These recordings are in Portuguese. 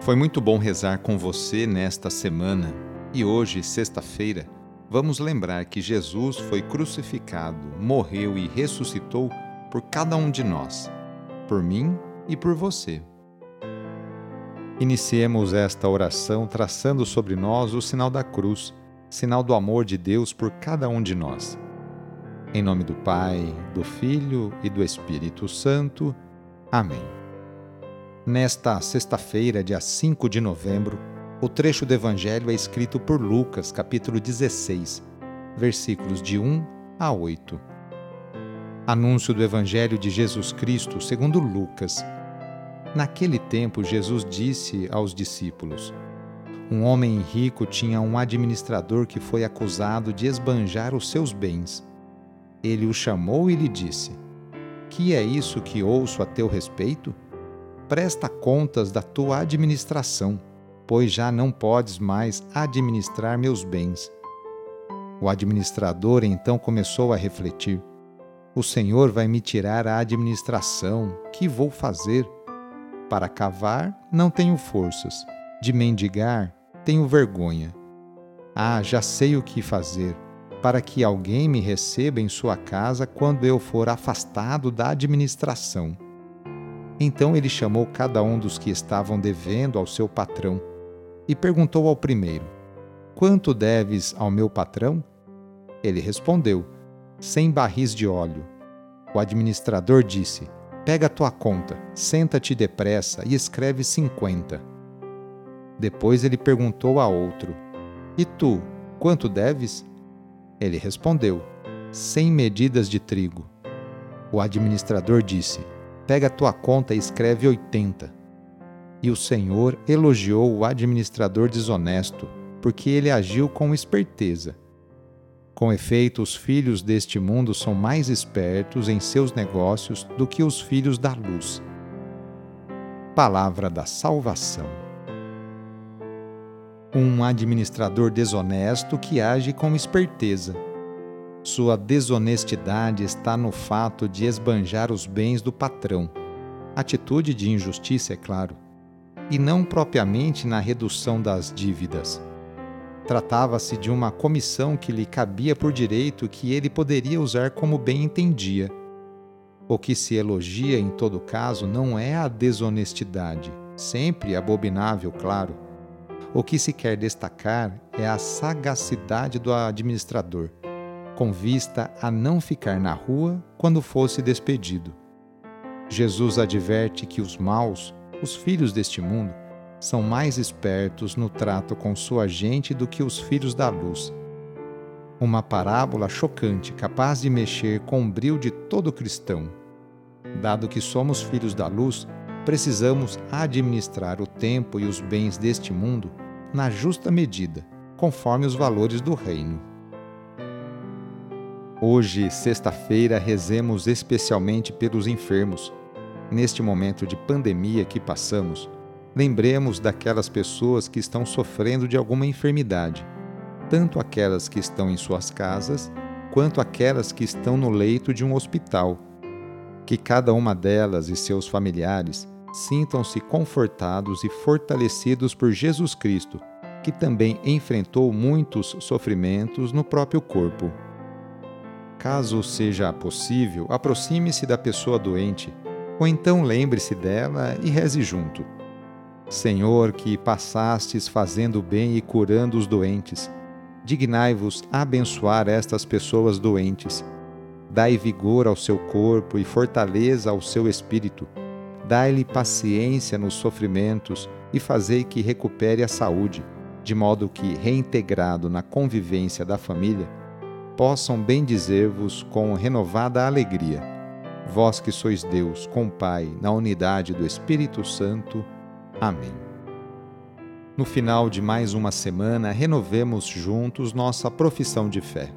Foi muito bom rezar com você nesta semana e hoje, sexta-feira, vamos lembrar que Jesus foi crucificado, morreu e ressuscitou por cada um de nós, por mim e por você. Iniciemos esta oração traçando sobre nós o sinal da cruz, sinal do amor de Deus por cada um de nós. Em nome do Pai, do Filho e do Espírito Santo. Amém. Nesta sexta-feira, dia 5 de novembro, o trecho do Evangelho é escrito por Lucas, capítulo 16, versículos de 1 a 8. Anúncio do Evangelho de Jesus Cristo segundo Lucas. Naquele tempo, Jesus disse aos discípulos: Um homem rico tinha um administrador que foi acusado de esbanjar os seus bens. Ele o chamou e lhe disse: Que é isso que ouço a teu respeito? Presta contas da tua administração, pois já não podes mais administrar meus bens. O administrador então começou a refletir: O Senhor vai me tirar a administração, que vou fazer? Para cavar, não tenho forças, de mendigar, tenho vergonha. Ah, já sei o que fazer, para que alguém me receba em sua casa quando eu for afastado da administração. Então ele chamou cada um dos que estavam devendo ao seu patrão e perguntou ao primeiro: Quanto deves ao meu patrão? Ele respondeu: Cem barris de óleo. O administrador disse: Pega a tua conta, senta-te depressa e escreve cinquenta. Depois ele perguntou a outro: E tu, quanto deves? Ele respondeu: Cem medidas de trigo. O administrador disse: pega a tua conta e escreve 80. E o Senhor elogiou o administrador desonesto, porque ele agiu com esperteza. Com efeito, os filhos deste mundo são mais espertos em seus negócios do que os filhos da luz. Palavra da Salvação. Um administrador desonesto que age com esperteza sua desonestidade está no fato de esbanjar os bens do patrão, atitude de injustiça, é claro, e não propriamente na redução das dívidas. Tratava-se de uma comissão que lhe cabia por direito que ele poderia usar como bem entendia. O que se elogia em todo caso não é a desonestidade, sempre abominável, claro. O que se quer destacar é a sagacidade do administrador com vista a não ficar na rua quando fosse despedido. Jesus adverte que os maus, os filhos deste mundo, são mais espertos no trato com sua gente do que os filhos da luz. Uma parábola chocante capaz de mexer com o bril de todo cristão. Dado que somos filhos da luz, precisamos administrar o tempo e os bens deste mundo na justa medida, conforme os valores do reino. Hoje, sexta-feira, rezemos especialmente pelos enfermos. Neste momento de pandemia que passamos, lembremos daquelas pessoas que estão sofrendo de alguma enfermidade, tanto aquelas que estão em suas casas, quanto aquelas que estão no leito de um hospital. Que cada uma delas e seus familiares sintam-se confortados e fortalecidos por Jesus Cristo, que também enfrentou muitos sofrimentos no próprio corpo. Caso seja possível, aproxime-se da pessoa doente, ou então lembre-se dela e reze junto. Senhor, que passastes fazendo bem e curando os doentes, dignai-vos abençoar estas pessoas doentes. Dai vigor ao seu corpo e fortaleza ao seu espírito. Dai-lhe paciência nos sofrimentos e fazei que recupere a saúde, de modo que, reintegrado na convivência da família, possam bendizer-vos com renovada alegria. Vós que sois Deus, com Pai, na unidade do Espírito Santo. Amém. No final de mais uma semana, renovemos juntos nossa profissão de fé.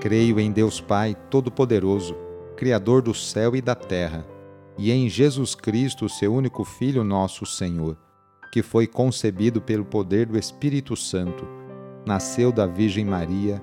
Creio em Deus Pai Todo-Poderoso, Criador do céu e da terra, e em Jesus Cristo, seu único Filho, nosso Senhor, que foi concebido pelo poder do Espírito Santo, nasceu da Virgem Maria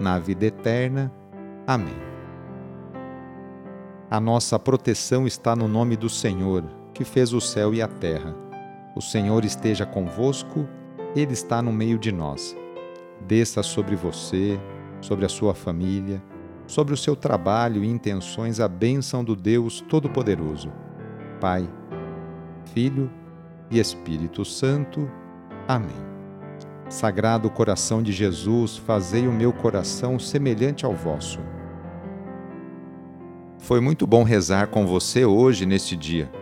na vida eterna. Amém. A nossa proteção está no nome do Senhor, que fez o céu e a terra. O Senhor esteja convosco, Ele está no meio de nós. Desça sobre você, sobre a sua família, sobre o seu trabalho e intenções a bênção do Deus Todo-Poderoso. Pai, Filho e Espírito Santo. Amém. Sagrado coração de Jesus, fazei o meu coração semelhante ao vosso. Foi muito bom rezar com você hoje neste dia.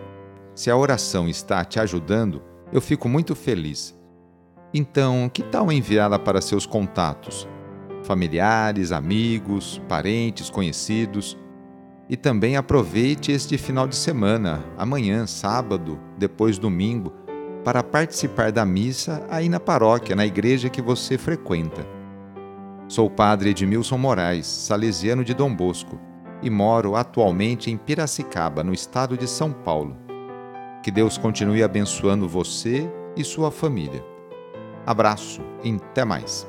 Se a oração está te ajudando, eu fico muito feliz. Então, que tal enviá-la para seus contatos? Familiares, amigos, parentes, conhecidos. E também aproveite este final de semana, amanhã, sábado, depois domingo, para participar da missa aí na paróquia, na igreja que você frequenta. Sou o padre Edmilson Moraes, salesiano de Dom Bosco e moro atualmente em Piracicaba, no estado de São Paulo. Que Deus continue abençoando você e sua família. Abraço e até mais.